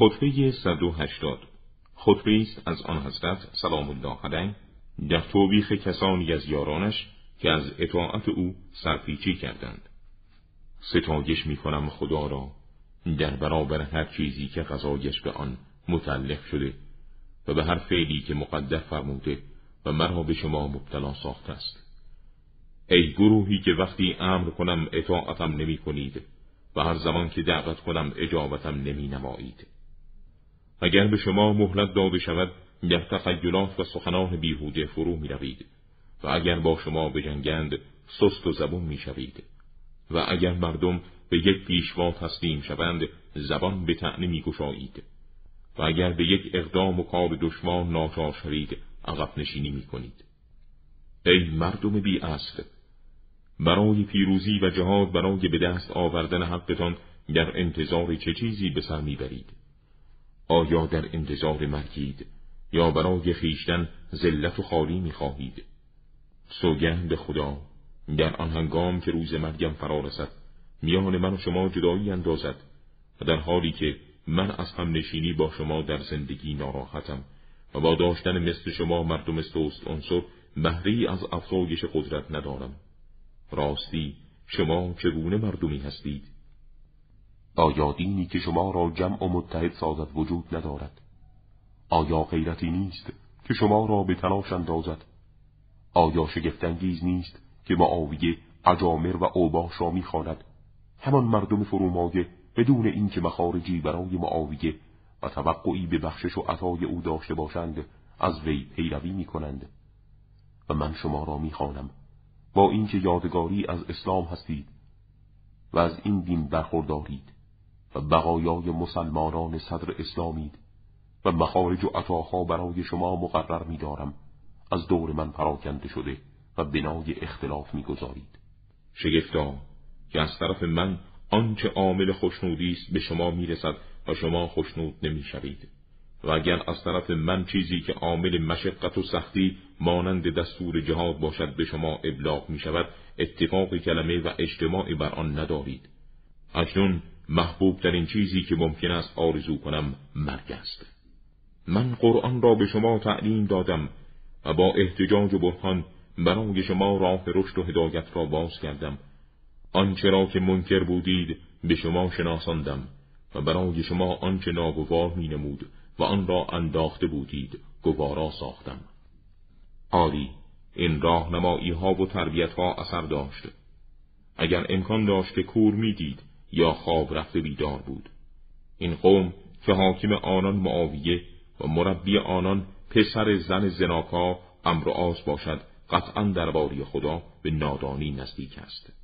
خطبه 180 خطبه است از آن حضرت سلام الله علیه در توبیخ کسانی از یارانش که از اطاعت او سرپیچی کردند. ستایش می کنم خدا را در برابر هر چیزی که غذایش به آن متعلق شده و به هر فعلی که مقدر فرموده و مرا به شما مبتلا ساخته است. ای گروهی که وقتی امر کنم اطاعتم نمی کنید و هر زمان که دعوت کنم اجابتم نمی نمایید اگر به شما مهلت داده شود در تخیلات و سخنان بیهوده فرو می روید و اگر با شما بجنگند سست و زبون می شوید و اگر مردم به یک پیشوا تسلیم شوند زبان به تعنی می گشایید و اگر به یک اقدام و کار دشمن ناچار شوید عقب نشینی می کنید ای مردم بی اصل! برای پیروزی و جهاد برای به دست آوردن حقتان در انتظار چه چیزی به سر می‌برید؟ آیا در انتظار مرگید یا برای خیشتن ذلت و خالی می‌خواهید؟ سوگند خدا در آن هنگام که روز مرگم فرا رسد میان من و شما جدایی اندازد و در حالی که من از هم نشینی با شما در زندگی ناراحتم و با داشتن مثل شما مردم مثل است عنصر بهری از افزایش قدرت ندارم. راستی شما چگونه مردمی هستید؟ آیا دینی که شما را جمع و متحد سازد وجود ندارد. آیا غیرتی نیست که شما را به تلاش اندازد؟ آیا شگفتانگیز نیست که معاویه اجامر و اوباش را می‌خواند؟ همان مردم فرومایه بدون اینکه مخارجی برای معاویه و توقعی به بخشش و عطای او داشته باشند از وی پیروی می کنند و من شما را می‌خوانم. با اینکه یادگاری از اسلام هستید و از این دین برخوردارید. و بقایای مسلمانان صدر اسلامید و مخارج و عطاها برای شما مقرر می‌دارم. از دور من پراکنده شده و بنای اختلاف می‌گذارید. شگفتا که از طرف من آنچه عامل خوشنودی است به شما می‌رسد و شما خوشنود نمی‌شوید. و اگر از طرف من چیزی که عامل مشقت و سختی مانند دستور جهاد باشد به شما ابلاغ می شود اتفاق کلمه و اجتماعی بر آن ندارید. اکنون محبوب این چیزی که ممکن است آرزو کنم مرگ است. من قرآن را به شما تعلیم دادم و با احتجاج و برهان برای شما راه رشد و هدایت را باز کردم. آنچه را که منکر بودید به شما شناساندم و برای شما آنچه ناگوار می نمود و آن را انداخته بودید گوارا ساختم. آری این راهنمایی ها و تربیت ها اثر داشت. اگر امکان داشت که کور می‌دید یا خواب رفته بیدار بود. این قوم که حاکم آنان معاویه و مربی آنان پسر زن زناکا امر آز باشد قطعا درباری خدا به نادانی نزدیک است.